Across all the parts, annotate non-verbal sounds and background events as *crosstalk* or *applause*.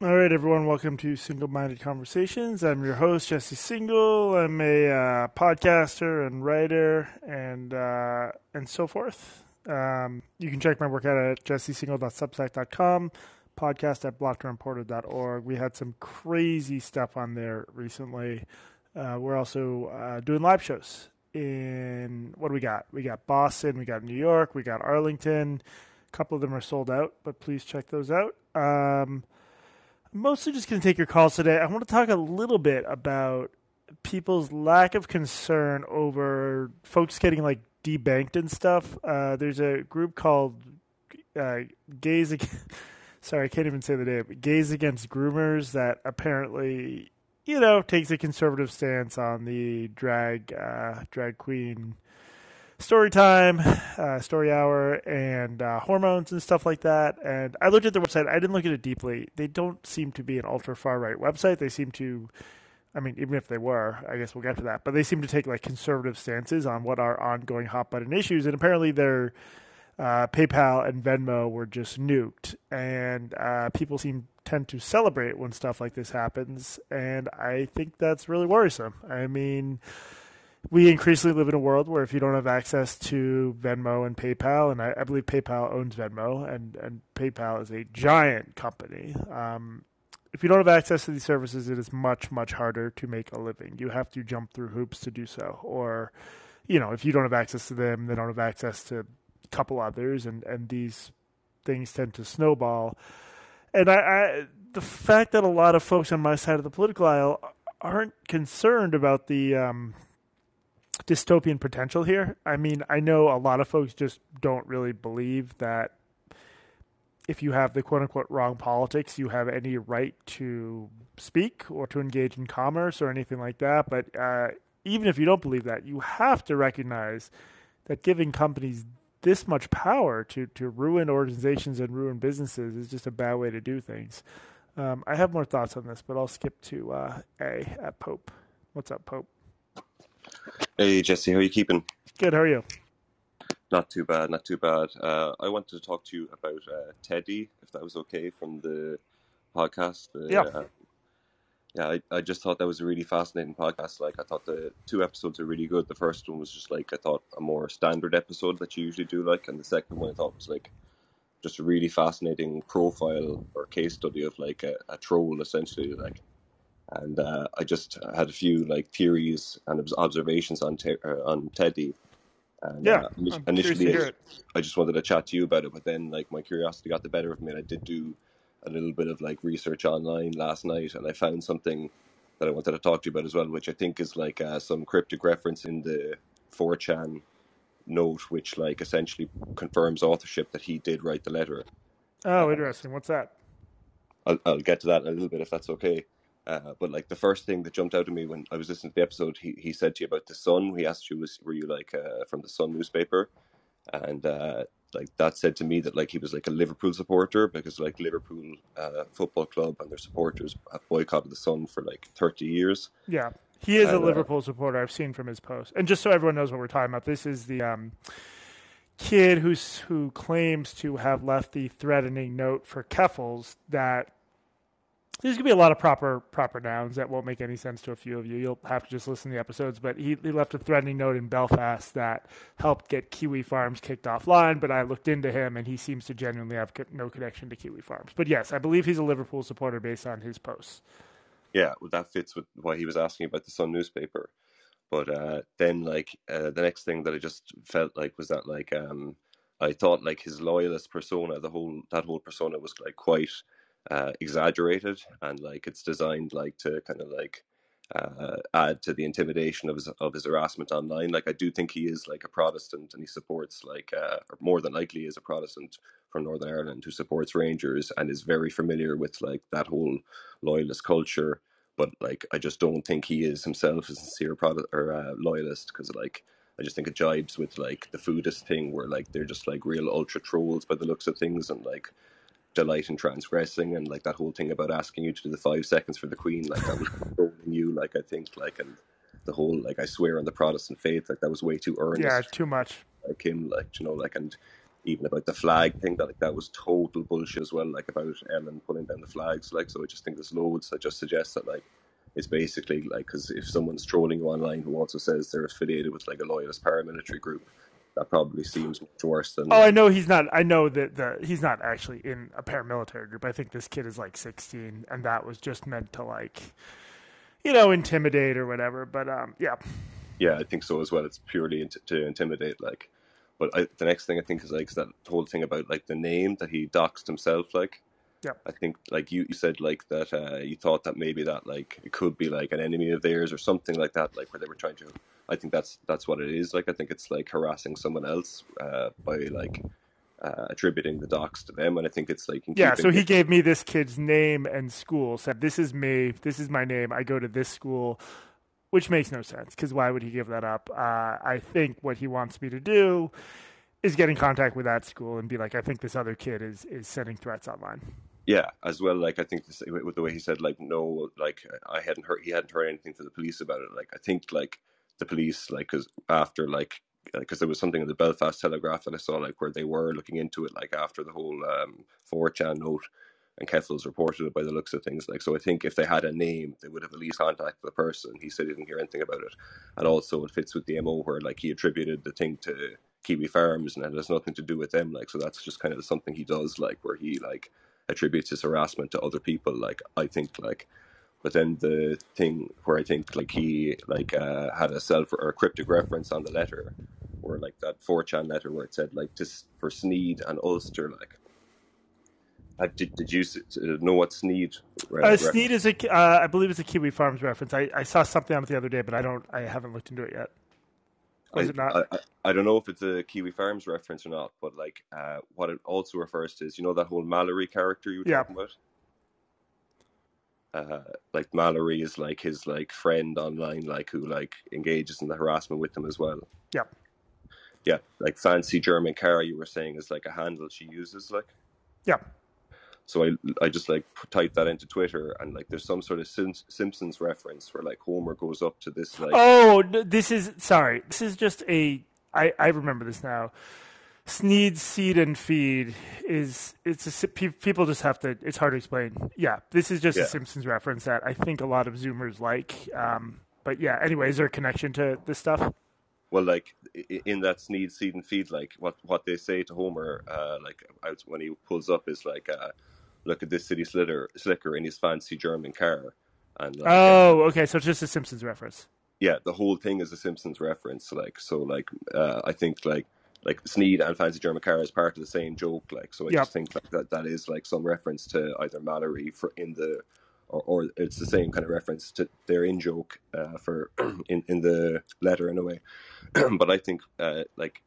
All right, everyone, welcome to Singal Minded Conversations. I'm your host, Jesse Singal. I'm a uh, podcaster and writer and uh, and so forth. Um, you can check my work out at jessesingal.substack.com, podcast at blockedandreported.org. We had some crazy stuff on there recently. Uh, we're also uh, doing live shows in what do we got? We got Boston, we got New York, we got Arlington. A couple of them are sold out, but please check those out. Um, Mostly just going to take your calls today. I want to talk a little bit about people's lack of concern over folks getting like debanked and stuff. Uh, there's a group called uh, Gays. Against, *laughs* sorry, I can't even say the name. Gays Against Groomers that apparently, you know, takes a conservative stance on the drag uh, drag queen story time, *sighs* uh, story hour, and uh, hormones and stuff like that. And I looked at their website. I didn't look at it deeply. They don't seem to be an ultra far right website. They seem to, I mean, even if they were, I guess we'll get to that. But they seem to take like conservative stances on what are ongoing hot button issues. And apparently, their uh, PayPal and Venmo were just nuked, and uh, people seem tend to celebrate when stuff like this happens. And I think that's really worrisome. I mean we increasingly live in a world where if you don't have access to Venmo and PayPal, and I, I believe PayPal owns Venmo, and, and PayPal is a giant company. Um, if you don't have access to these services, it is much, much harder to make a living. You have to jump through hoops to do so. Or, you know, if you don't have access to them, they don't have access to a couple others, and, and these things tend to snowball. And I, I the fact that a lot of folks on my side of the political aisle aren't concerned about the um, dystopian potential here. I mean, I know a lot of folks just don't really believe that if you have the quote unquote wrong politics, you have any right to speak or to engage in commerce or anything like that. But uh, even if you don't believe that, you have to recognize that giving companies this much power to, to ruin organizations and ruin businesses is just a bad way to do things. Um, I have more thoughts on this, but I'll skip to uh, A at Pope. What's up, Pope? Hey Jesse, how are you keeping? Good. How are you? Not too bad, not too bad. Uh, I wanted to talk to you about uh, Teddy, if that was okay, from the podcast. Uh, yeah. Yeah, I, I just thought that was a really fascinating podcast. Like, I thought the two episodes are really good. The first one was just like I thought a more standard episode that you usually do, like, and the second one I thought was like just a really fascinating profile or case study of like a, a troll, essentially, like and uh, I just had a few like theories and observations on te- uh, on Teddy. And, yeah, uh, initially, I, I, just wanted to chat to you about it, but then like my curiosity got the better of me, and I did do a little bit of like research online last night, and I found something that I wanted to talk to you about as well, which I think is like uh, some cryptic reference in the 4chan note, which like essentially confirms authorship that he did write the letter. Oh, interesting. What's that? I'll, I'll get to that in a little bit if that's okay. Uh, but like the first thing that jumped out at me when I was listening to the episode, he, he said to you about the Sun. He asked you, "Was were you like uh, from the Sun newspaper?" And uh, like that said to me that like he was like a Liverpool supporter because like Liverpool uh, football club and their supporters have boycotted the Sun for like thirty years. Yeah, he is and, a uh, Liverpool supporter. I've seen from his post. And just so everyone knows what we're talking about, this is the um, kid who's who claims to have left the threatening note for Keffals that there's gonna be a lot of proper proper nouns that won't make any sense to a few of you. You'll have to just listen to the episodes. But he, he left a threatening note in Belfast that helped get Kiwi Farms kicked offline. But I looked into him, and he seems to genuinely have no connection to Kiwi Farms. But yes, I believe he's a Liverpool supporter based on his posts. Yeah, well, that fits with why he was asking about the Sun newspaper. But uh, then, like uh, the next thing that I just felt like was that like um, I thought like his loyalist persona, the whole that whole persona was like quite uh, exaggerated and like it's designed like to kind of like uh, add to the intimidation of his of his harassment online. Like I do think he is like a Protestant and he supports like uh, or more than likely is a Protestant from Northern Ireland who supports Rangers and is very familiar with like that whole loyalist culture. But like I just don't think he is himself a sincere Protestant or uh, loyalist because like. I just think it jibes with like the foodist thing where like they're just like real ultra trolls by the looks of things and like delight in transgressing and like that whole thing about asking you to do the five seconds for the queen like that was *laughs* controlling you like i think like and the whole like i swear on the protestant faith like that was way too earnest yeah too much like him like you know like and even about the flag thing that like that was total bullshit as well. Like about Ellen pulling down the flags. Like so, I just think there's loads that just suggest that like it's basically like because if someone's trolling you online who also says they're affiliated with like a loyalist paramilitary group, that probably seems much worse than. Oh, I know he's not. I know that the he's not actually in a paramilitary group. I think this kid is like 16, and that was just meant to like, you know, intimidate or whatever. But um, yeah, Yeah, I think so as well. It's purely int- to intimidate, like. But I, the next thing I think is like is that whole thing about like the name that he doxed himself, like. Yeah, I think like you, you said like that uh, you thought that maybe that like it could be like an enemy of theirs or something like that, like where they were trying to. I think that's that's what it is. Like I think it's like harassing someone else uh, by like uh, attributing the docs to them, and I think it's like in yeah. So he gave me this kid's name and school. Said this is me. This is my name. I go to this school, which makes no sense because why would he give that up? Uh, I think what he wants me to do is get in contact with that school and be like, I think this other kid is is sending threats online. Yeah, as well. Like I think with the way he said, like no, like I hadn't heard, he hadn't heard anything from the police about it. Like I think, like the police, like because after, like because there was something in the Belfast Telegraph that I saw, like where they were looking into it, like after the whole um, 4chan note, and Keffals reported it by the looks of things. Like so, I think if they had a name, they would have at least contacted the person. He said he didn't hear anything about it, and also it fits with the mo where like he attributed the thing to Kiwi Farms, and it has nothing to do with them. Like so, that's just kind of something he does, like where he like attributes his harassment to other people like i think like but then the thing where i think like he like uh had a self or a cryptic reference on the letter or like that 4chan letter where it said like just for sneed and ulster like uh, did, did you s- know what sneed Uh, Sneed is a, uh, I believe it's a Kiwi Farms reference. I, I saw something on it the other day, but I don't, I haven't looked into it yet. I, it not? I, I- I don't know if it's a Kiwi Farms reference or not, but like uh, what it also refers to is you know that whole Mallory character you were Yeah. talking about. Uh, like Mallory is like his like friend online, like who like engages in the harassment with him as well. Yeah. Yeah, like fancy German car you were saying is like a handle she uses, like. yeah. So I I just like typed that into Twitter and like there's some sort of Sim- Simpsons reference where like Homer goes up to this like Oh, this is sorry. This is just a. I I remember this now. Sneed seed and feed is it's a people just have to. It's hard to explain. Yeah, this is just Yeah. a Simpsons reference that I think a lot of Zoomers like. Um, but yeah. Anyway, is there a connection to this stuff? Well, like in that Sneed Seed and Feed, like what what they say to Homer, uh, like when he pulls up is like, uh, look at this city slicker slicker in his fancy German car, and like, Oh, okay. So it's just a Simpsons reference. yeah, the whole thing is a Simpsons reference. Like so, like uh, I think like like Sneed and fancy German car is part of the same joke. Like so, I Yep. just think like that that is like some reference to either Mallory for in the. Or, or it's the same kind of reference to their in joke uh, for *clears throat* in, in the letter in a way, *clears throat* but I think uh, like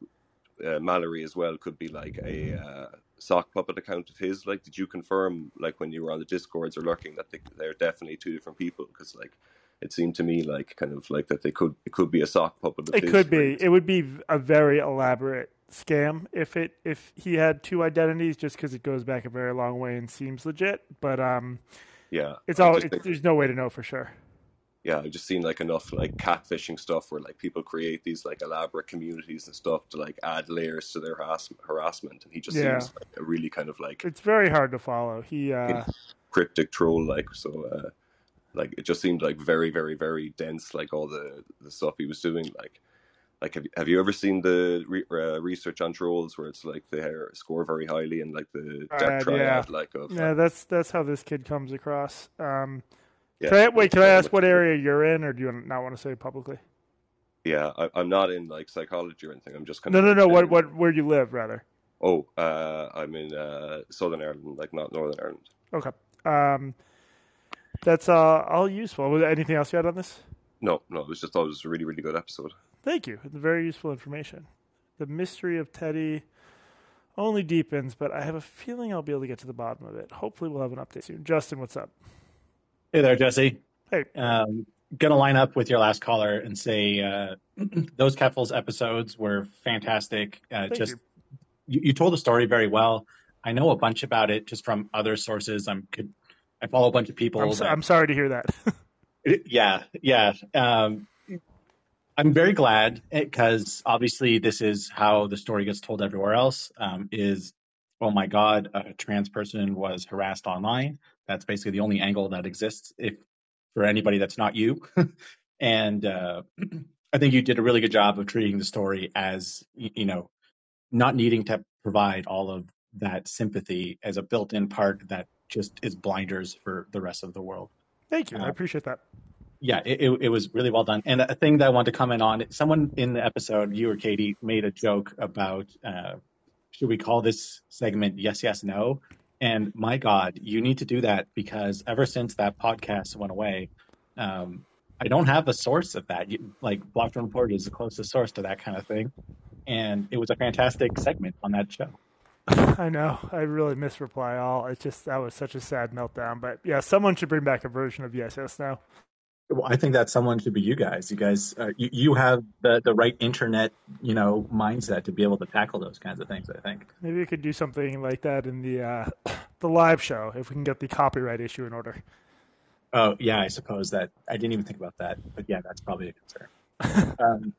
uh, Mallory as well could be like a uh, sock puppet account of his. Like, did you confirm, like, when you were on the discords or lurking, that they, they're definitely two different people? Because, like, it seemed to me like kind of like that they could it could be a sock puppet. It could be. It would be a very elaborate scam if it if he had two identities, just because it goes back a very long way and seems legit. But um, Yeah, it's I all. It, there's no way to know for sure. Yeah, I've just seen like enough like catfishing stuff where like people create these like elaborate communities and stuff to like add layers to their harass- harassment, and he just Yeah. seems like a really kind of like It's very hard to follow. He uh, cryptic troll like so uh like it just seemed like very very very dense like all the the stuff he was doing like like have you, have you ever seen the re- uh, research on trolls where it's like they score very highly and like the death triad yeah. like of yeah, that's that's how this kid comes across. Um, yeah, can I, wait, can I ask what area you're in, or do you not want to say publicly? yeah I, i'm not in like psychology or anything i'm just kind No, of no, no. What, what, where do you live, rather. oh uh i'm in uh southern ireland like not northern ireland Okay. Um, that's uh, all useful. Was there anything else you had on this? no no it was just thought it was a really really good episode Thank you. Very useful information. The mystery of Teddy only deepens, but I have a feeling I'll be able to get to the bottom of it. Hopefully, we'll have an update soon. Justin, what's up? Hey there, Jesse. Hey. Um, gonna line up with your last caller and say uh, *clears throat* those Keffals episodes were fantastic. Uh, Thank just you. you. Told the story very well. I know a bunch about it just from other sources. I'm could I follow a bunch of people. I'm, so, that- I'm sorry to hear that. *laughs* yeah, yeah. Um, I'm very glad because obviously this is how the story gets told everywhere else. Um, is oh my god, a trans person was harassed online. That's basically the only angle that exists if for anybody that's not you. *laughs* and uh, *clears throat* I think you did a really good job of treating the story as you know, not needing to provide all of that sympathy as a built-in part that just is blinders for the rest of the world. Thank you. I Uh, appreciate that. yeah, it, it, it was really well done. And a thing that I wanted to comment on, someone in the episode, you or Katie, made a joke about uh, should we call this segment Yes, Yes, No? And my God, you need to do that because ever since that podcast went away, um, I don't have a source of that. You, like Blocked and Reported is the closest source to that kind of thing. And it was a fantastic segment on that show. *laughs* I know. I really miss reply all. It's just that was such a sad meltdown. But yeah, someone should bring back a version of Yes Yes No. Well, I think that someone should be you guys. You guys, uh, you, you have the, the right internet, you know, mindset to be able to tackle those kinds of things. I think. Maybe we could do something like that in the uh, *coughs* the live show if we can get the copyright issue in order. Oh, yeah, I suppose that I didn't even think about that, but yeah, that's probably a concern. *laughs* um,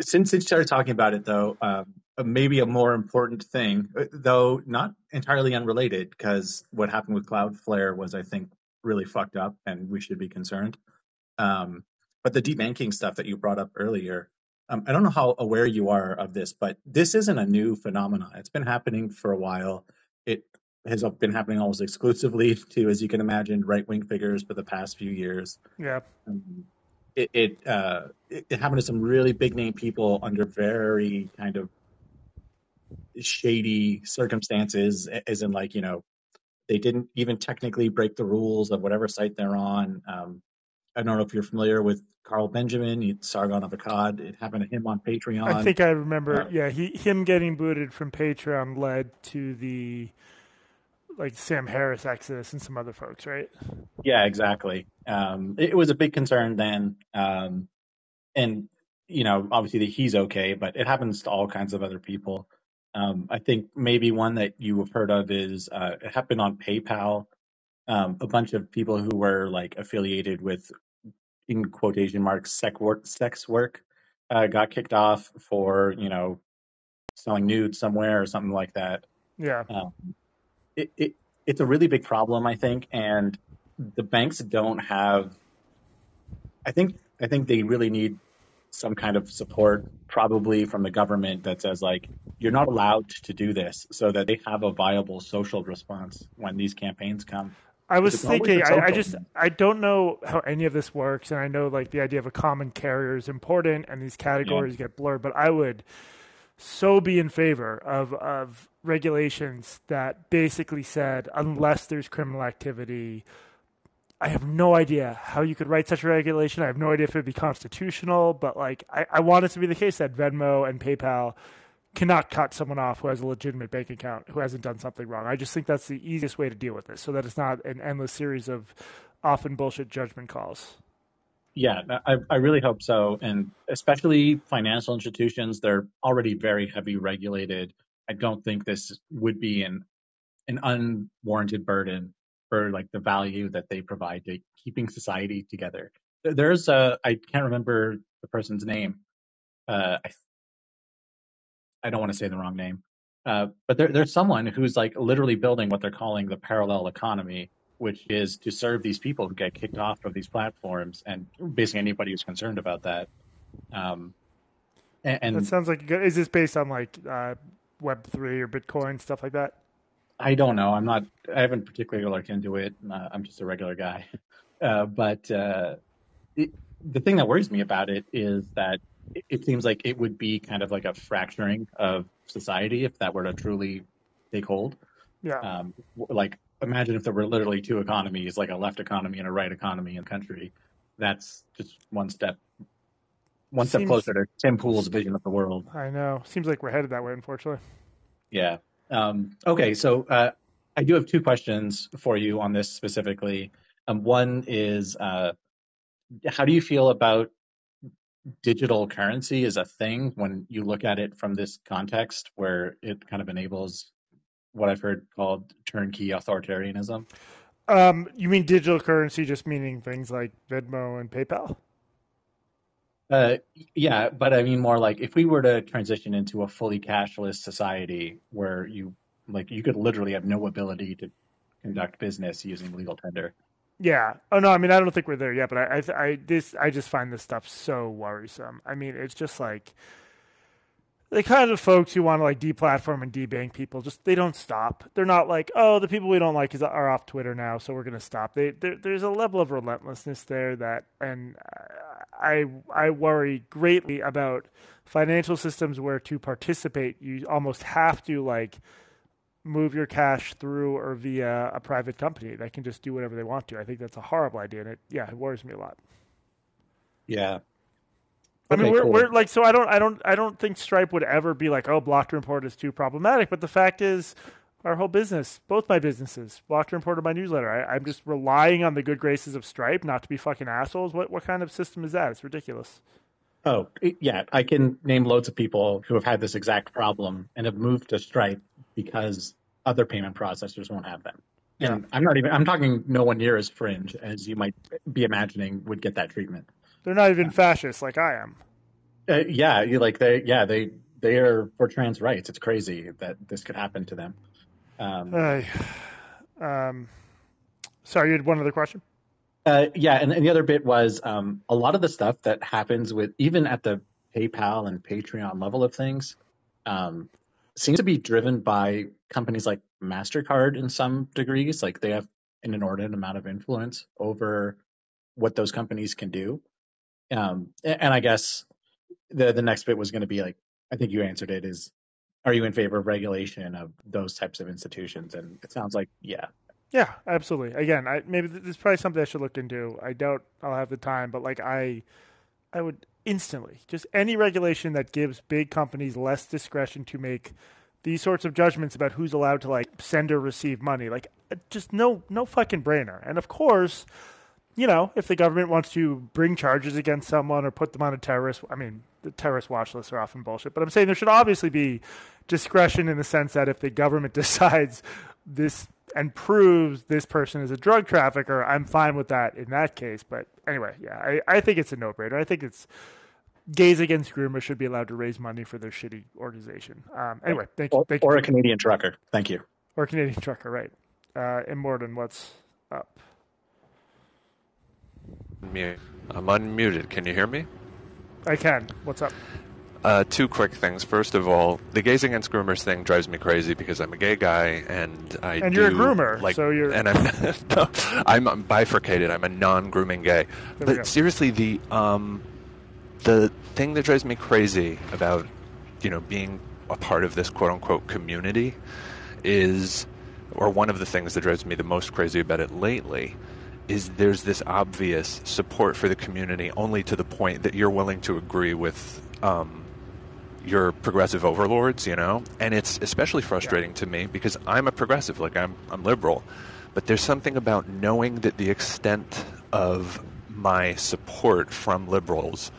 since you started talking about it, though, um, maybe a more important thing, uh, though not entirely unrelated, because what happened with Cloudflare was, I think, really fucked up, and we should be concerned. Um, but the debanking stuff that you brought up earlier, um, I don't know how aware you are of this, but this isn't a new phenomenon. It's been happening for a while. It has been happening almost exclusively *laughs* to, as you can imagine, right wing figures for the past few years. Yeah. Um, it it, uh, it it happened to some really big name people under very kind of shady circumstances, as in like you know they didn't even technically break the rules of whatever site they're on. Um, I don't know if you're familiar with Carl Benjamin, Sargon of Akkad. It happened to him on Patreon. I think I remember. Uh, Yeah, he him getting booted from Patreon led to the like Sam Harris exodus and some other folks, right? yeah, exactly. Um, it, it was a big concern then, um, and you know, obviously that he's okay, but it happens to all kinds of other people. Um, I think maybe one that you have heard of is uh, it happened on PayPal. Um, a bunch of people who were like affiliated with, in quotation marks, sex work, sex work, uh, got kicked off for you know selling nudes somewhere or something like that. Yeah. Um, it, it it's a really big problem, I think, and the banks don't have. I think I think they really need some kind of support, probably from the government that says like you're not allowed to do this, so that they have a viable social response when these campaigns come. I was thinking. I, social just. I don't know how any of this works, and I know like the idea of a common carrier is important, and these categories get blurred. But I would so be in favor of of regulations that basically said unless there's criminal activity. I have no idea how you could write such a regulation. I have no idea if it would be constitutional, but like I, I want it to be the case that Venmo and PayPal cannot cut someone off who has a legitimate bank account who hasn't done something wrong. I just think that's the easiest way to deal with this, so that it's not an endless series of often bullshit judgment calls. Yeah, I, I really hope so. And especially financial institutions, they're already very heavy regulated. I don't think this would be an an unwarranted burden for like the value that they provide to keeping society together. There's a I can't remember the person's name. Uh, I I don't want to say the wrong name. Uh, but there, there's someone who's like literally building what they're calling the parallel economy, which is to serve these people who get kicked off of these platforms and basically anybody who's concerned about that. Um, and, That sounds like good. Is this based on like uh, Web three or Bitcoin stuff like that? I don't know. I'm not. I haven't particularly looked into it. Uh, I'm just a regular guy. *laughs* Uh, but uh, it, the thing that worries me about it is that it, it seems like it would be kind of like a fracturing of society if that were to truly take hold. Yeah, Um, like imagine if there were literally two economies, like a left economy and a right economy in the country. That's just one step, one step closer to Tim Pool's vision of the world. I know. Seems like we're headed that way, unfortunately. Yeah. Um, okay. So uh, I do have two questions for you on this specifically. Um, one is uh, how do you feel about digital currency is a thing when you look at it from this context where it kind of enables what I've heard called turnkey authoritarianism? Um, you mean digital currency, just meaning things like Venmo and PayPal? Uh, yeah, but I mean more like if we were to transition into a fully cashless society where you like you could literally have no ability to conduct business using legal tender. Yeah. Oh no. I mean, I don't think we're there yet, but I, I, I this, I just find this stuff so worrisome. I mean, it's just like the kind of folks who want to like deplatform and debank people. Just they don't stop. They're not like, oh, the people we don't like is are off Twitter now, so we're going to stop. They, there's a level of relentlessness there that, and I, I worry greatly about financial systems where to participate, you almost have to like move your cash through or via a private company that can just do whatever they want to. I think that's a horrible idea, and it yeah, it worries me a lot. Yeah. I mean, we're, cool. we're like, so I don't, I don't, I don't think Stripe would ever be like, oh, Blocked and Reported is too problematic. But the fact is, our whole business, both my businesses, Blocked and Reported my newsletter. I, I'm just relying on the good graces of Stripe not to be fucking assholes. What, what kind of system is that? It's ridiculous. Oh, yeah. I can name loads of people who have had this exact problem and have moved to Stripe because other payment processors won't have them. Yeah. And I'm not even, I'm talking no one near as fringe as you might be imagining would get that treatment. They're not even fascists like I am. Uh, yeah, you like they, yeah, they, they are for trans rights. It's crazy that this could happen to them. Um, uh, um, sorry, you had one other question? Uh, yeah, and, and, the other bit was um, a lot of the stuff that happens with even at the PayPal and Patreon level of things um, seems to be driven by companies like Mastercard in some degrees. Like they have an inordinate amount of influence over what those companies can do. Um, and I guess the the next bit was going to be like I think you answered it is are you in favor of regulation of those types of institutions? And it sounds like yeah, yeah, absolutely. Again, I maybe this is probably something I should look into. I doubt I'll have the time, but like I, I would instantly just any regulation that gives big companies less discretion to make these sorts of judgments about who's allowed to like send or receive money. Like, uh, just no, no fucking brainer. And of course, you know, if the government wants to bring charges against someone or put them on a terrorist, I mean, the terrorist watch lists are often bullshit. But I'm saying there should obviously be discretion in the sense that if the government *laughs* decides this and proves this person is a drug trafficker, I'm fine with that in that case. But anyway, yeah, I, I think it's a no brainer. I think it's Gays Against Groomers should be allowed to raise money for their shitty organization. Um, anyway, thank you. Thank or, you. a Canadian trucker. Thank you. Or a Canadian trucker, right. Uh, Immortan, what's up? Mute. I'm unmuted. Can you hear me? I can. What's up? Uh, two quick things. First of all, the gays against groomers thing drives me crazy because I'm a gay guy and I and do, you're a groomer, like, so you're and I'm *laughs* no, I'm bifurcated. I'm a non-grooming gay. There but seriously, the um, the thing that drives me crazy about you know being a part of this quote unquote community is, or one of the things that drives me the most crazy about it lately is there's this obvious support for the community only to the point that you're willing to agree with um, your progressive overlords, you know? And it's especially frustrating yeah. to me because I'm a progressive, like I'm I'm liberal. But there's something about knowing that the extent of my support from liberals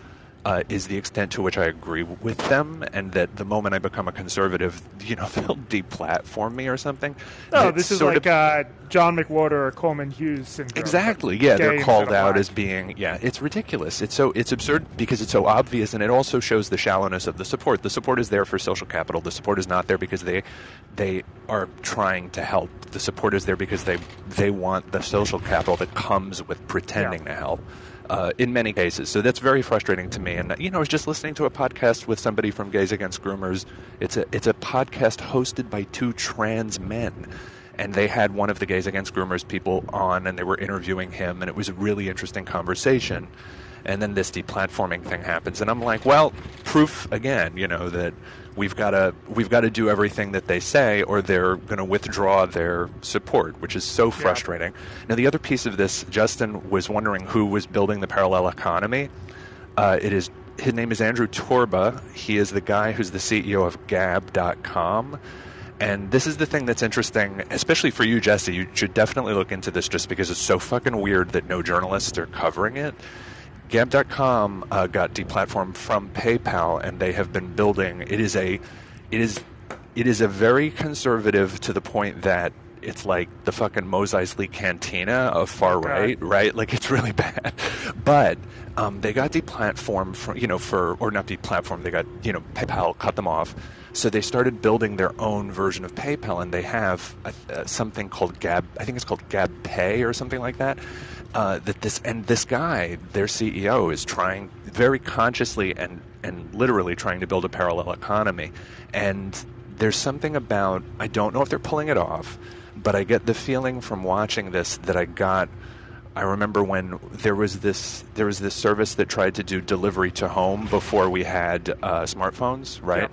uh, is the extent to which I agree with them, and that the moment I become a conservative, you know, *laughs* they'll deplatform me or something. Oh, this is like of, uh, John McWhorter or Coleman Hughes syndrome. Exactly. Yeah, they're called out as being. Yeah, it's ridiculous. It's so it's absurd because it's so obvious, and it also shows the shallowness of the support. The support is there for social capital. The support is not there because they they are trying to help. The support is there because they they want the social capital that comes with pretending yeah. to help uh, in many cases. So that's very frustrating to me. And you know, I was just listening to a podcast with somebody from Gays Against Groomers. It's a it's a podcast hosted by two trans men. And they had one of the Gays Against Groomers people on, and they were interviewing him, and it was a really interesting conversation. And then this deplatforming thing happens, and I'm like, well, proof again, you know, that we've got to we've got to do everything that they say, or they're going to withdraw their support, which is so frustrating. Yeah. Now, the other piece of this, Justin was wondering who was building the parallel economy. Uh, it is his name is Andrew Torba. He is the guy who's the CEO of Gab.com. And this is the thing that's interesting, especially for you, Jesse. You should definitely look into this just because it's so fucking weird that no journalists are covering it. Gab.com uh, got deplatformed from PayPal, and they have been building. It is a, it is, it is a very conservative to the point that it's like the fucking Mos Eisley Cantina of far Oh, right, right? Like it's really *laughs* bad. But um, they got deplatformed from, you know, for or not deplatformed. They got, you know, PayPal cut them off. So they started building their own version of PayPal, and they have uh uh, something called Gab. I think it's called Gab Pay or something like that. Uh, that this and this guy, their CEO, is trying very consciously and and literally trying to build a parallel economy. And there's something about I don't know if they're pulling it off, but I get the feeling from watching this that I got. I remember when there was this there was this service that tried to do delivery to home before we had uh, smartphones, right?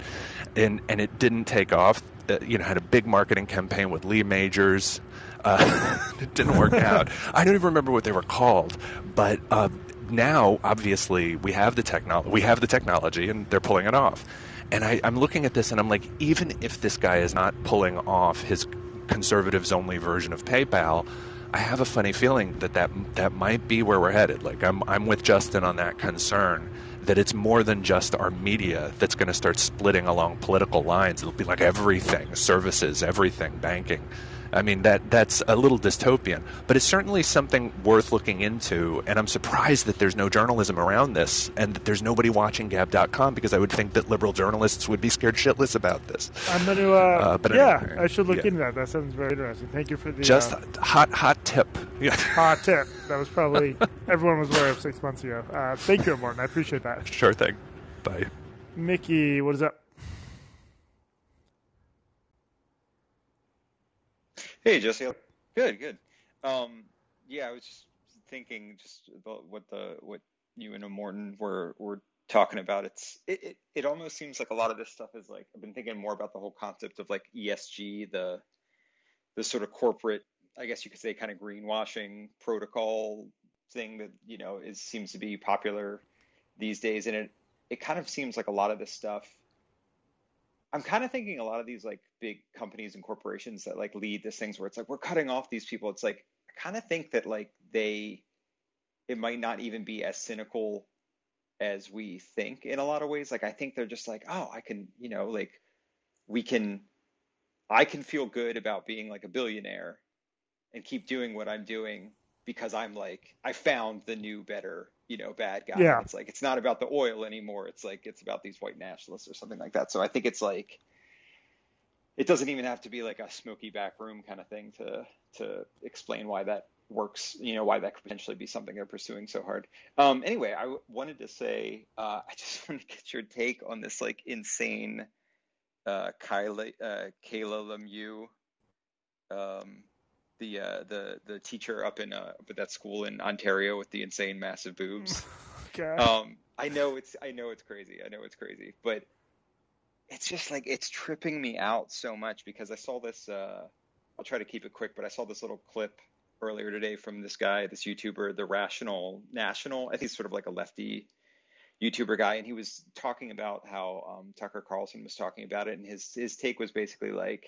And and it didn't take off. Uh, you know, had a big marketing campaign with Lee Majors. Uh, *laughs* it didn't work out. I don't even remember what they were called, but uh, now obviously we have the technology. We have the technology, and they're pulling it off. And I, I'm looking at this, and I'm like, even if this guy is not pulling off his conservatives only version of PayPal, I have a funny feeling that that, that might be where we're headed. Like I'm, I'm with Justin on that concern that it's more than just our media that's going to start splitting along political lines. It'll be like everything, services, everything, banking. I mean that that's a little dystopian, but it's certainly something worth looking into. And I'm surprised that there's no journalism around this, and that there's nobody watching Gab.com because I would think that liberal journalists would be scared shitless about this. I'm going to. Uh, Uh, but yeah, anyway, I should look yeah. into that. That sounds very interesting. Thank you for the Just uh, hot hot tip. Yeah. hot tip. That was probably *laughs* everyone was aware of six months ago. Uh, thank you, Morton. I appreciate that. Sure thing. Bye. Mickey, what is up? Hey, Jesse. Good, good. Um, yeah, I was just thinking just about what the what you and Morton were were talking about. It's it, it it almost seems like a lot of this stuff is like I've been thinking more about the whole concept of like ESG, the the sort of corporate, I guess you could say, kind of greenwashing protocol thing that you know is seems to be popular these days, and it it kind of seems like a lot of this stuff I'm kind of thinking a lot of these like big companies and corporations that like lead these things where it's like we're cutting off these people. It's like I kind of think that like they it might not even be as cynical as we think in a lot of ways. Like I think they're just like, oh, I can, you know, like we can I can feel good about being like a billionaire and keep doing what I'm doing because I'm like I found the new better, you know, bad guy. Yeah. It's like it's not about the oil anymore. It's like it's about these white nationalists or something like that. So I think it's like it doesn't even have to be like a smoky back room kind of thing to to explain why that works. You know, why that could potentially be something they're pursuing so hard. Um, anyway, I w- wanted to say uh, *laughs* I just want to get your take on this like insane uh, Kyla uh, Kayla Lemieux, um, the uh, the the teacher up in uh, up at that school in Ontario with the insane massive boobs. *laughs* Okay. Um, I know it's I know it's crazy. I know it's crazy, but it's just like it's tripping me out so much because I saw this. Uh, I'll try to keep it quick, but I saw this little clip earlier today from this guy, this YouTuber, the Rational National. I think he's sort of like a lefty YouTuber guy, and he was talking about how um, Tucker Carlson was talking about it, and his his take was basically like,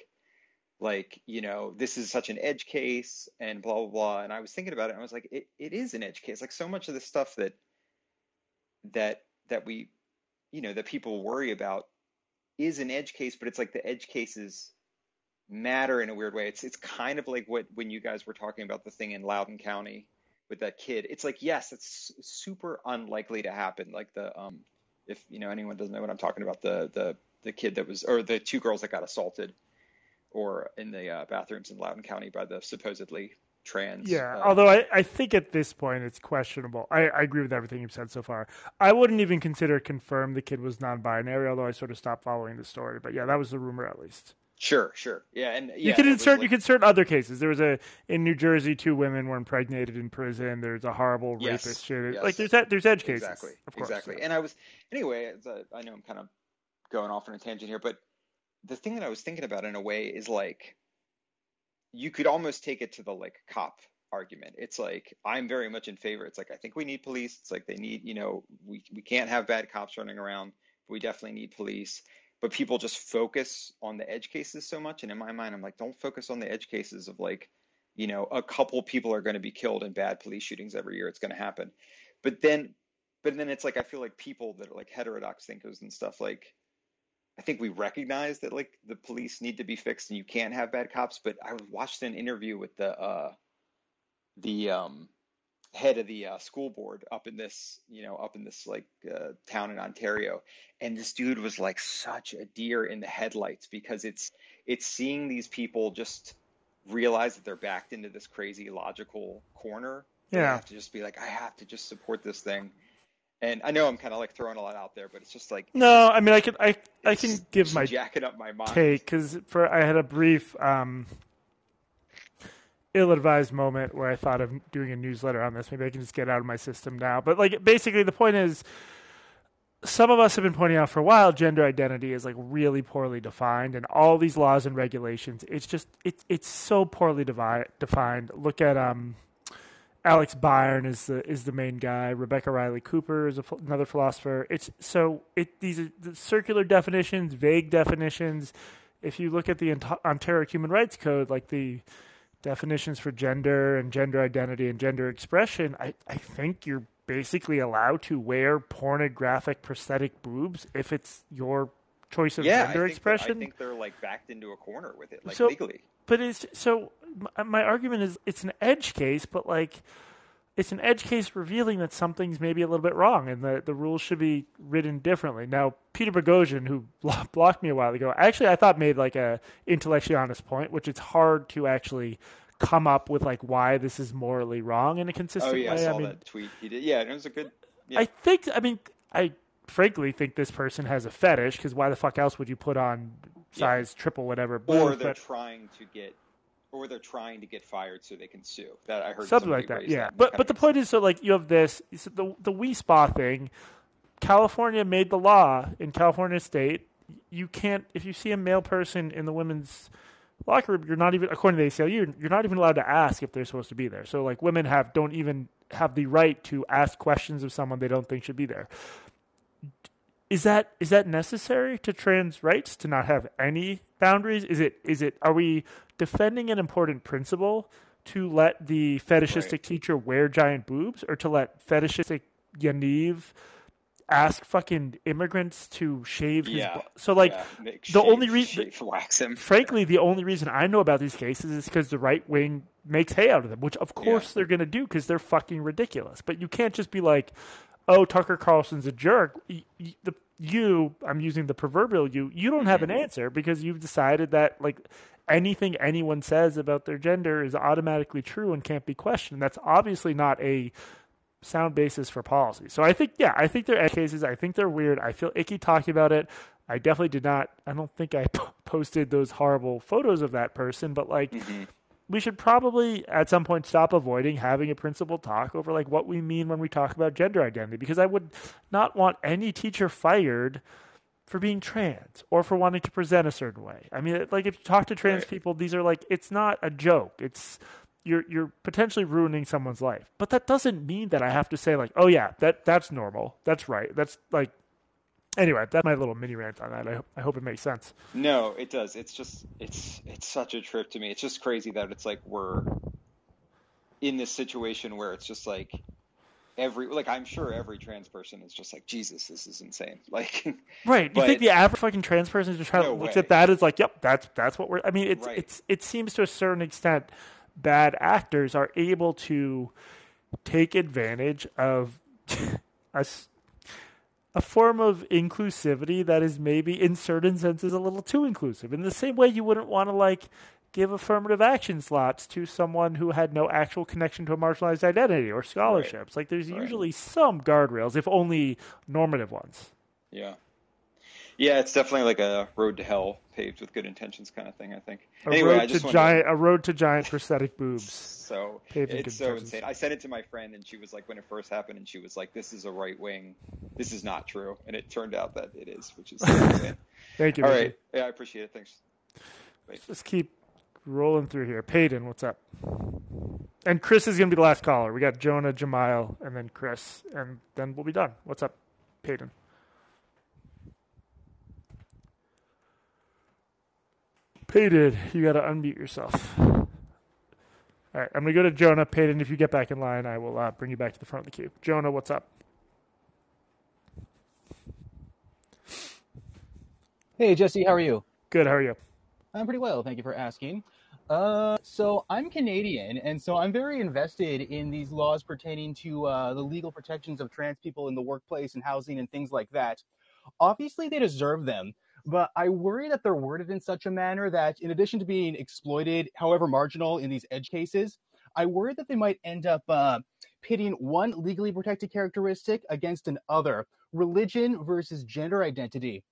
like you know, this is such an edge case, and blah blah blah. And I was thinking about it, and I was like, it, it is an edge case. Like so much of the stuff that that that we, you know, that people worry about is an edge case, but it's like the edge cases matter in a weird way. It's it's kind of like what when you guys were talking about the thing in Loudoun County with that kid. It's like yes, it's super unlikely to happen. Like the um, if you know anyone doesn't know what I'm talking about, the the the kid that was or the two girls that got assaulted or in the uh, bathrooms in Loudoun County by the supposedly trans. Yeah, uh, although I, I think at this point it's questionable. I, I agree with everything you've said so far. I wouldn't even consider confirmed the kid was non-binary, although I sort of stopped following the story. But yeah, that was the rumor at least. sure, sure, yeah, and you yeah, could it was insert like- you can insert other cases. There was a in New Jersey, two women were impregnated in prison. There's a horrible Yes, rapist shit. yes. Like there's there's edge cases. Exactly. of course, exactly. And I was anyway. I know I'm kind of going off on a tangent here, but the thing that I was thinking about in a way is like you could almost take it to the like cop argument. It's like I'm very much in favor. It's like I think we need police. It's like they need you know we we can't have bad cops running around. We definitely need police. But people just focus on the edge cases so much, and in my mind, I'm like, don't focus on the edge cases of like you know a couple people are going to be killed in bad police shootings every year. It's going to happen. But then but then it's like I feel like people that are like heterodox thinkers and stuff like I think we recognize that like the police need to be fixed and you can't have bad cops. But I watched an interview with the uh, the um, head of the uh, school board up in this you know up in this like uh, town in Ontario, and this dude was like such a deer in the headlights because it's it's seeing these people just realize that they're backed into this crazy logical corner. Yeah. have to just be like, I have to just support this thing. And I know I'm kind of like throwing a lot out there, but it's just like No, I mean I can I I can give my jacking up my mind. take because for I had a brief um, ill-advised moment where I thought of doing a newsletter on this. Maybe I can just get out of my system now. But like basically, the point is, some of us have been pointing out for a while gender identity is like really poorly defined, and all these laws and regulations. It's just it's it's so poorly devi- defined. Look at um. Alex Byrne is the is the main guy. Rebecca Reilly-Cooper is a, another philosopher. It's so it these are the circular definitions, vague definitions. If you look at the Ontario Human Rights Code, like the definitions for gender and gender identity and gender expression, I, I think you're basically allowed to wear pornographic prosthetic boobs if it's your choice of yeah, I gender that- expression. I think they're like backed into a corner with it, like So- legally. But it's so my, my argument is it's an edge case, but like it's an edge case revealing that something's maybe a little bit wrong and that the rules should be written differently. Now, Peter Boghossian, who blocked me a while ago, actually I thought made like a intellectually honest point, which it's hard to actually come up with like why this is morally wrong in a consistent way. Oh yeah, I way. saw mean, that tweet he did. Yeah, it was a good. Yeah. I think I mean I frankly think this person has a fetish because why the fuck else would you put on size triple whatever or they're but- trying to get, or they're trying to get fired so they can sue. That I heard something like that. Yeah, that. but but the point sense. is, so like you have this so the the Wi Spa thing. California made the law in California state. You can't if you see a male person in the women's locker room, you're not even according to the ACLU, you're not even allowed to ask if they're supposed to be there. So like women have don't even have the right to ask questions of someone they don't think should be there. Is that is that necessary to trans rights to not have any boundaries? Is it is it are we defending an important principle to let the fetishistic Right. teacher wear giant boobs or to let fetishistic Yaniv ask fucking immigrants to shave his Yeah. bu- so like Yeah, the only reason wax him. frankly, the only reason I know about these cases is because the right wing makes hay out of them, which of course they're going to do because they're fucking ridiculous. But you can't just be like, "Oh, Tucker Carlson's a jerk." The you, I'm using the proverbial you. You don't have an mm-hmm. answer because you've decided that like anything anyone says about their gender is automatically true and can't be questioned. That's obviously not a sound basis for policy. So I think, yeah, I think they're edge cases. I think they're weird. I feel icky talking about it. I definitely did not. I don't think I p- *laughs* posted those horrible photos of that person, but like, mm-hmm. We should probably at some point stop avoiding having a principled talk over like what we mean when we talk about gender identity. Because I would not want any teacher fired for being trans or for wanting to present a certain way. I mean, like if you talk to trans Right. people, these are like it's not a joke. It's you're you're potentially ruining someone's life. But that doesn't mean that I have to say like, "Oh yeah, that that's normal. That's right." That's like Anyway, that's my little mini rant on that. I, I hope it makes sense. No, it does. It's just it's it's such a trip to me. It's just crazy that it's like we're in this situation where it's just like every like I'm sure every trans person is just like Jesus, this is insane. *laughs* Like Right. You think the average fucking trans person just trying No to looks way. at that as like, yep, that's that's what we're I mean, it's Right. it's it seems to a certain extent bad actors are able to take advantage of *laughs* a, s- a form of inclusivity that is maybe in certain senses a little too inclusive. In the same way you wouldn't want to like give affirmative action slots to someone who had no actual connection to a marginalized identity or scholarships. Like there's Right. usually some guardrails, if only normative ones. Yeah. Yeah, it's definitely like a road to hell paved with good intentions kind of thing, I think. A anyway, road I just to giant, a road to giant prosthetic boobs. *laughs* so paved it's good so intentions. insane. I sent it to my friend and she was like when it first happened and she was like this is a right wing. This is not true. And it turned out that it is, which is *laughs* insane. Thank you. All Mickey. right. Yeah, I appreciate it. Thanks. Let's keep rolling through here. Peyton, what's up? And Chris is going to be the last caller. We got Jonah, Jamile, and then Chris, and then we'll be done. What's up, Peyton? Peyton, you got to unmute yourself. All right, I'm going to go to Jonah. Peyton, if you get back in line, I will uh, bring you back to the front of the queue. Jonah, what's up? Hey, Jesse, how are you? Good. How are you? I'm pretty well. Thank you for asking. Uh, so I'm Canadian, and so I'm very invested in these laws pertaining to uh, the legal protections of trans people in the workplace and housing and things like that. Obviously, they deserve them, but I worry that they're worded in such a manner that, in addition to being exploited, however marginal, in these edge cases, I worry that they might end up uh, pitting one legally protected characteristic against another religion versus gender identity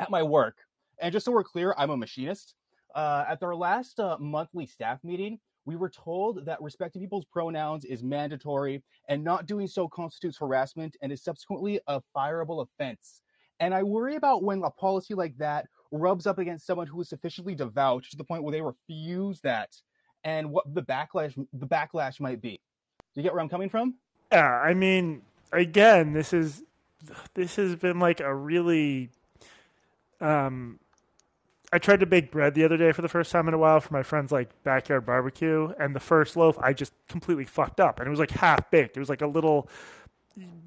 at my work. And just so we're clear, I'm a machinist. Uh, at their last uh, monthly staff meeting, we were told that respecting people's pronouns is mandatory and not doing so constitutes harassment and is subsequently a fireable offense. And I worry about when a policy like that rubs up against someone who is sufficiently devout to the point where they refuse that and what the backlash the backlash might be. Do you get where I'm coming from? Yeah, I mean, again, this is this has been like a really um I tried to bake bread the other day for the first time in a while for my friend's like backyard barbecue, and the first loaf I just completely fucked up, and it was like half baked. It was like a little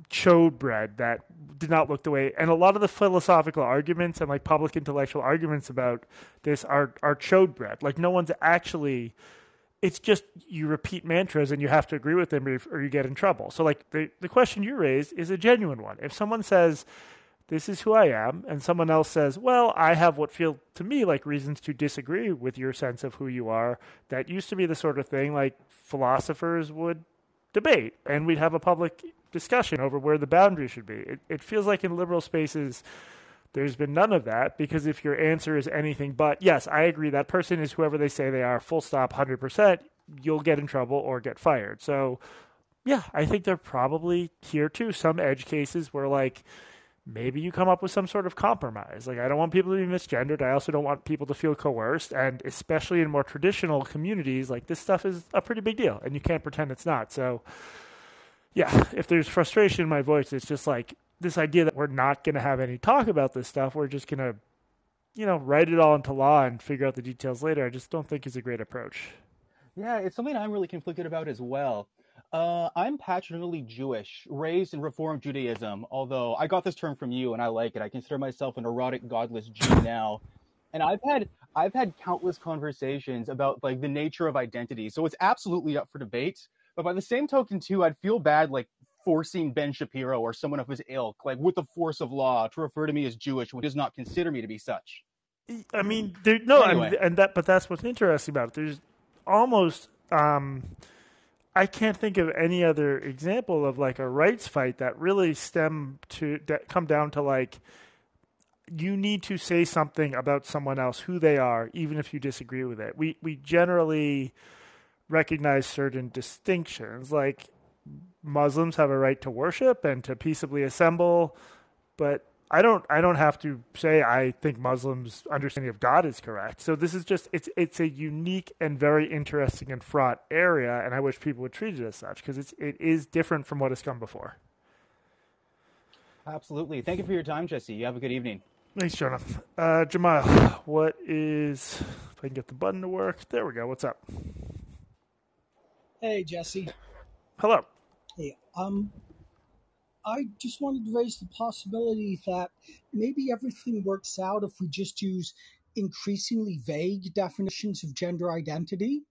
chode bread that did not look the way. And a lot of the philosophical arguments and like public intellectual arguments about this are are chode bread. Like no one's actually. It's just you repeat mantras and you have to agree with them or you get in trouble. So like the the question you raised is a genuine one. If someone says this is who I am, and someone else says, well, I have what feel to me like reasons to disagree with your sense of who you are, that used to be the sort of thing like philosophers would debate, and we'd have a public discussion over where the boundary should be. It, it feels like in liberal spaces, there's been none of that because if your answer is anything but, yes, I agree, that person is whoever they say they are, full stop, 100%, you'll get in trouble or get fired. So, yeah, I think they're probably here too. Some edge cases where, like, maybe you come up with some sort of compromise. Like, I don't want people to be misgendered. I also don't want people to feel coerced. And especially in more traditional communities, like, this stuff is a pretty big deal, and you can't pretend it's not. So, yeah, if there's frustration in my voice, it's just like this idea that we're not going to have any talk about this stuff. We're just going to, you know, write it all into law and figure out the details later. I just don't think is a great approach. Yeah, it's something I'm really conflicted about as well. Uh, I'm passionately Jewish, raised in Reform Judaism, although I got this term from you and I like it. I consider myself an erotic, godless Jew *laughs* now. And I've had I've had countless conversations about like the nature of identity. So it's absolutely up for debate. But by the same token, too, I'd feel bad like forcing Ben Shapiro or someone of his ilk, like with the force of law, to refer to me as Jewish when he does not consider me to be such. I mean, there, no, Anyway. I mean, and that, but that's what's interesting about it. There's almost, um, I can't think of any other example of like a rights fight that really stem to that come down to like you need to say something about someone else, who they are, even if you disagree with it. We we generally recognize certain distinctions, like Muslims have a right to worship and to peaceably assemble, but I don't I don't have to say I think Muslims' understanding of God is correct. So this is just it's it's a unique and very interesting and fraught area, and I wish people would treat it as such because it's it is different from what has come before. Absolutely. Thank you for your time, Jesse. You have a good evening. Thanks, Jonathan. Uh, Jamal, what is if I can get the button to work? There we go. What's up? Hey, Jesse. Hello. Hey, um, I just wanted to raise the possibility that maybe everything works out if we just use increasingly vague definitions of gender identity.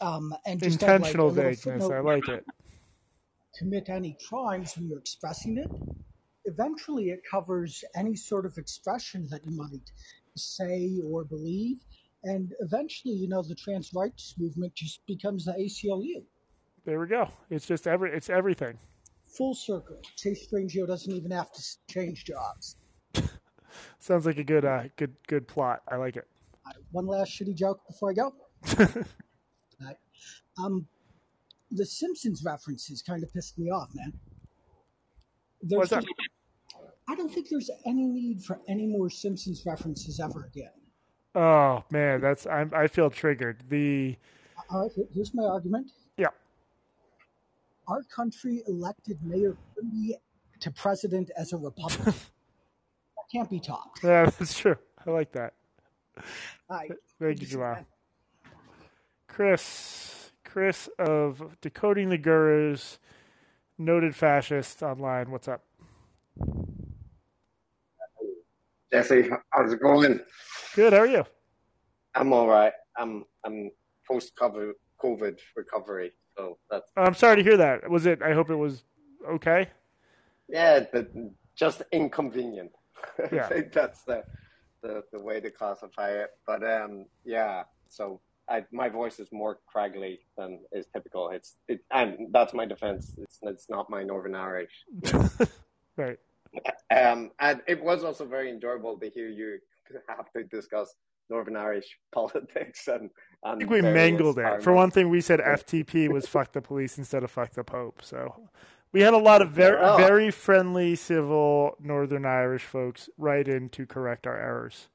Um, and just have, like, Intentional vagueness. I like it. commit any crimes when you're expressing it. Eventually, it covers any sort of expression that you might say or believe. And eventually, you know, the trans rights movement just becomes the ACLU. There we go. It's just every it's everything. Full circle. Chase Strangio doesn't even have to change jobs. *laughs* Sounds like a good uh good good plot. I like it. Uh, One last shitty joke before I go. *laughs* Um, the Simpsons references kind of pissed me off, man. There's What's that? I don't think there's any need for any more Simpsons references ever again. Oh man, that's I'm I feel triggered. The All right, here's my argument. yeah. Our country elected Mayor Quimby to president as a Republican. *laughs* that can't be topped. Yeah, that's true. I like that. All right. *laughs* Thank you, see, Jamal. Chris Chris of Decoding the Gurus, noted fascist online. What's up? Jesse, how's it going? Good. How are you? I'm all right. I'm I'm post COVID recovery, so that's. I'm sorry to hear that. Was it? I hope it was okay. Yeah, but just inconvenient. *laughs* Yeah. I think that's the, the the way to classify it. But um, yeah. So I, my voice is more craggly than is typical. It's it, and that's my defense. It's it's not my Northern Irish. *laughs* right. *laughs* Um, and it was also very enjoyable to hear you have to discuss Northern Irish *laughs* politics and. and I think we mangled it. For one thing, we said FTP was fuck the police instead of fuck the Pope. So we had a lot of very Oh. very friendly, civil Northern Irish folks write in to correct our errors.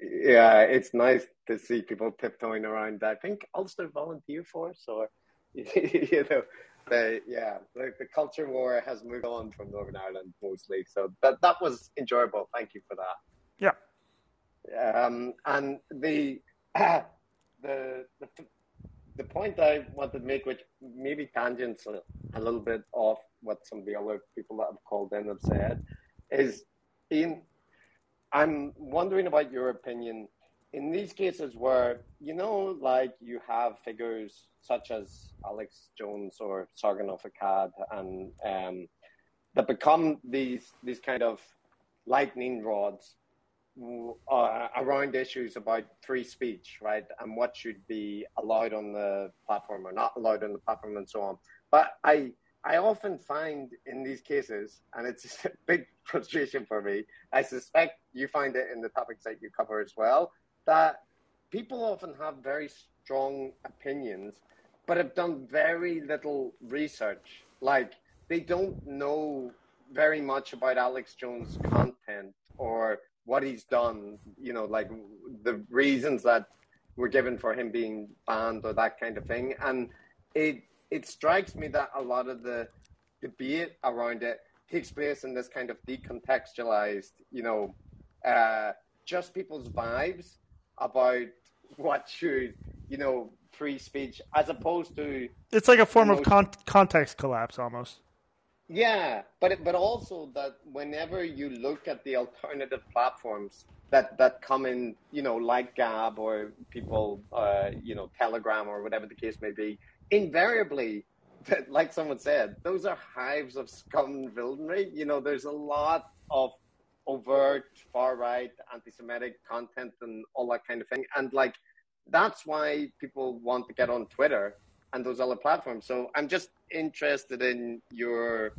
Yeah, it's nice to see people tiptoeing around. I think Ulster volunteer force, or *laughs* you know, the yeah, the, the culture war has moved on from Northern Ireland mostly. So that that was enjoyable. Thank you for that. Yeah. Um, and the *clears throat* the the the point I wanted to make, which maybe tangents a, a little bit off what some of the other people that have called in have said, is Ian, I'm wondering about your opinion. In these cases where you know, like you have figures such as Alex Jones or Sargon of Akkad, and um, that become these these kind of lightning rods uh, around issues about free speech, right, and what should be allowed on the platform or not allowed on the platform, and so on. But I I often find in these cases, and it's *laughs* a big frustration for me. I suspect you find it in the topics that you cover as well, that people often have very strong opinions, but have done very little research. Like they don't know very much about Alex Jones' content or what he's done, you know, like the reasons that were given for him being banned or that kind of thing. And it it strikes me that a lot of the debate around it takes place in this kind of decontextualized, you know, uh, just people's vibes about what should, you know, free speech, as opposed to It's like a form of con- context collapse almost. Yeah, but but also that whenever you look at the alternative platforms that that come in, you know, like Gab or people, uh, you know, Telegram or whatever the case may be, invariably, *laughs* like someone said, those are hives of scum and villainy. You know, there's a lot of overt far right anti-Semitic content and all that kind of thing, and like that's why people want to get on Twitter and those other platforms. So I'm just interested in your,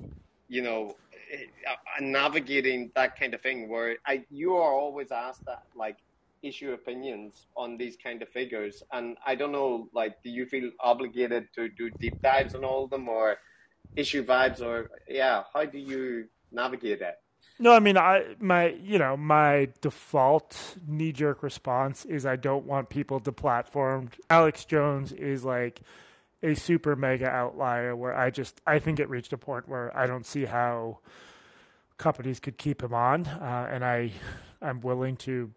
you know, uh, navigating that kind of thing where I you are always asked that like issue opinions on these kind of figures, and I don't know, like, do you feel obligated to do deep dives on all of them or issue vibes or yeah, how do you navigate that? No, I mean, I my you know my default knee jerk response is I don't want people deplatformed. Alex Jones is like a super mega outlier where I just I think it reached a point where I don't see how companies could keep him on, uh, and I I'm willing to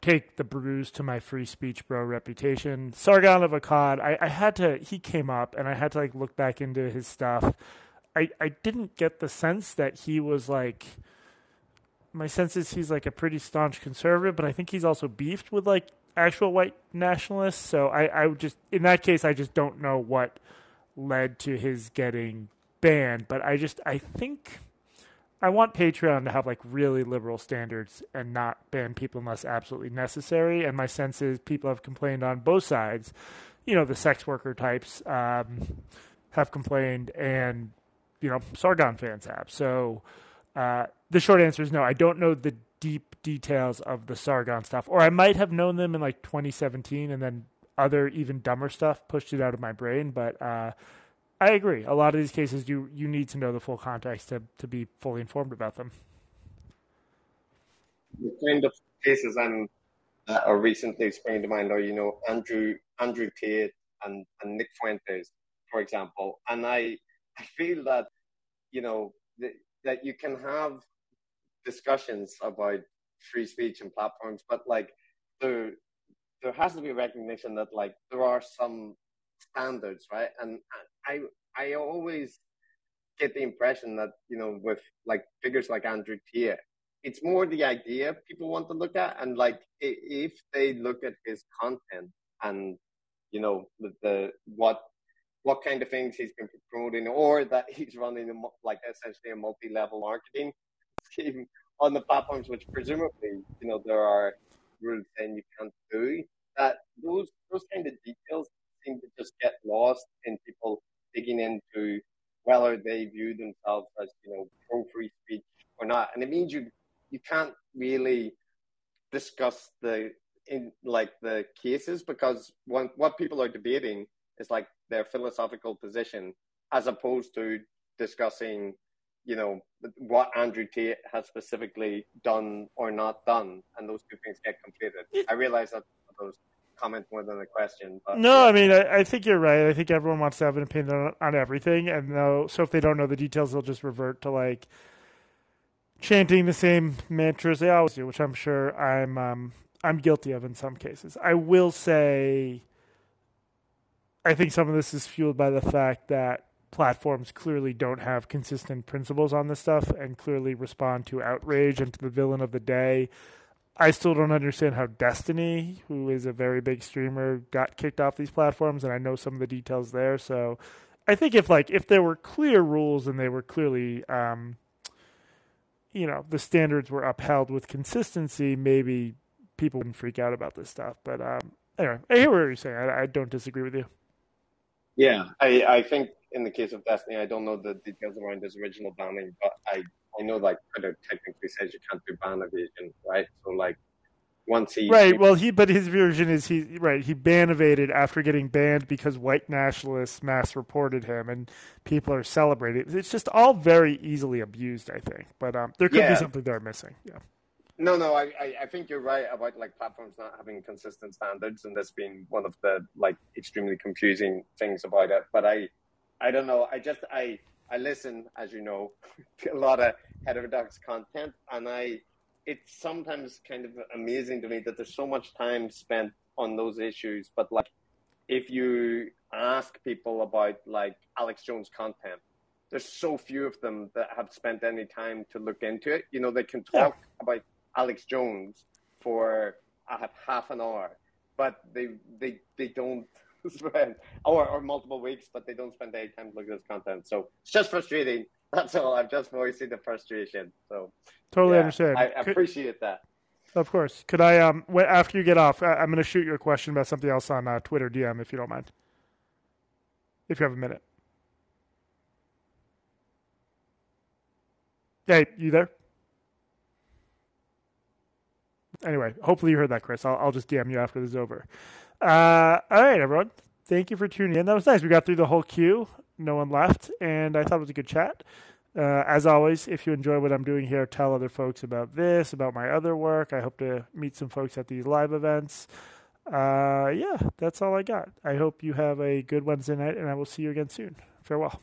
take the bruise to my free speech bro reputation. Sargon of Akkad, I, I had to he came up and I had to like look back into his stuff. I I didn't get the sense that he was like my sense is he's like a pretty staunch conservative, but I think he's also beefed with like actual white nationalists. So I, I just in that case I just don't know what led to his getting banned. But I just I think I want Patreon to have like really liberal standards and not ban people unless absolutely necessary. And my sense is people have complained on both sides. You know, the sex worker types um, have complained, and you know, Sargon fans have. So uh, the short answer is no. I don't know the deep details of the Sargon stuff, or I might have known them in like 2017, and then other even dumber stuff pushed it out of my brain. But uh, I agree. A lot of these cases, you you need to know the full context to to be fully informed about them. The kind of cases I'm that are recently springing to mind are, you know, Andrew Andrew Tate and, and Nick Fuentes, for example. And I I feel that, you know, that, that you can have discussions about free speech and platforms, but like there there has to be recognition that like there are some standards, right? And I I always get the impression that, you know, with like figures like Andrew Tate, it's more the idea people want to look at, and like if they look at his content and you know the, the what what kind of things he's been promoting, or that he's running like essentially a multi-level marketing *laughs* on the platforms, which presumably you know there are rules saying you can't do. That those those kind of details seem to just get lost in people digging into whether they view themselves as you know pro free speech or not, and it means you you can't really discuss the in like the cases because what people are debating is like their philosophical position as opposed to discussing you know what Andrew Tate has specifically done or not done, and those two things get completed. I realize that those comment more than a question. But, no, yeah. I mean, I, I, think you're right. I think everyone wants to have an opinion on, on everything, and though, so if they don't know the details, they'll just revert to like chanting the same mantras they always do, which I'm sure I'm um, I'm guilty of in some cases. I will say, I think some of this is fueled by the fact that platforms clearly don't have consistent principles on this stuff and clearly respond to outrage and to the villain of the day. I still don't understand how Destiny, who is a very big streamer, got kicked off these platforms, and I know some of the details there. So, I think if like if there were clear rules and they were clearly, um, you know, the standards were upheld with consistency, maybe people wouldn't freak out about this stuff. But um, anyway, I hear what you're saying. I, I don't disagree with you. Yeah, I, I think in the case of Destiny, I don't know the details around his original banning, but I, I know like Twitter technically says you can't do ban evasion, right? So like once he right, well he but his version is he right he ban evaded after getting banned because white nationalists mass reported him and people are celebrating. It's just all very easily abused, I think. But um, there could yeah. be something they're missing. Yeah. No, no, I, I think you're right about like platforms not having consistent standards, and this being one of the like extremely confusing things about it. But I, I don't know. I just I I listen, as you know, *laughs* to a lot of heterodox content, and I it's sometimes kind of amazing to me that there's so much time spent on those issues. But like, if you ask people about like Alex Jones content, there's so few of them that have spent any time to look into it. You know, they can talk yeah. about Alex Jones for a half an hour, but they they they don't *laughs* spend or or multiple weeks, but they don't spend any time looking at this content. So it's just frustrating. *laughs* That's all. I'm just voicing the frustration. So totally yeah, understand. I appreciate that. Of course. Could I um after you get off, I'm going to shoot you a question about something else on uh, Twitter DM if you don't mind. If you have a minute. Hey, you there? Anyway, hopefully you heard that, Chris. I'll, I'll just DM you after this is over. Uh, all right, everyone. Thank you for tuning in. That was nice. We got through the whole queue. No one left, and I thought it was a good chat. Uh, as always, if you enjoy what I'm doing here, tell other folks about this, about my other work. I hope to meet some folks at these live events. Uh, yeah, that's all I got. I hope you have a good Wednesday night, and I will see you again soon. Farewell.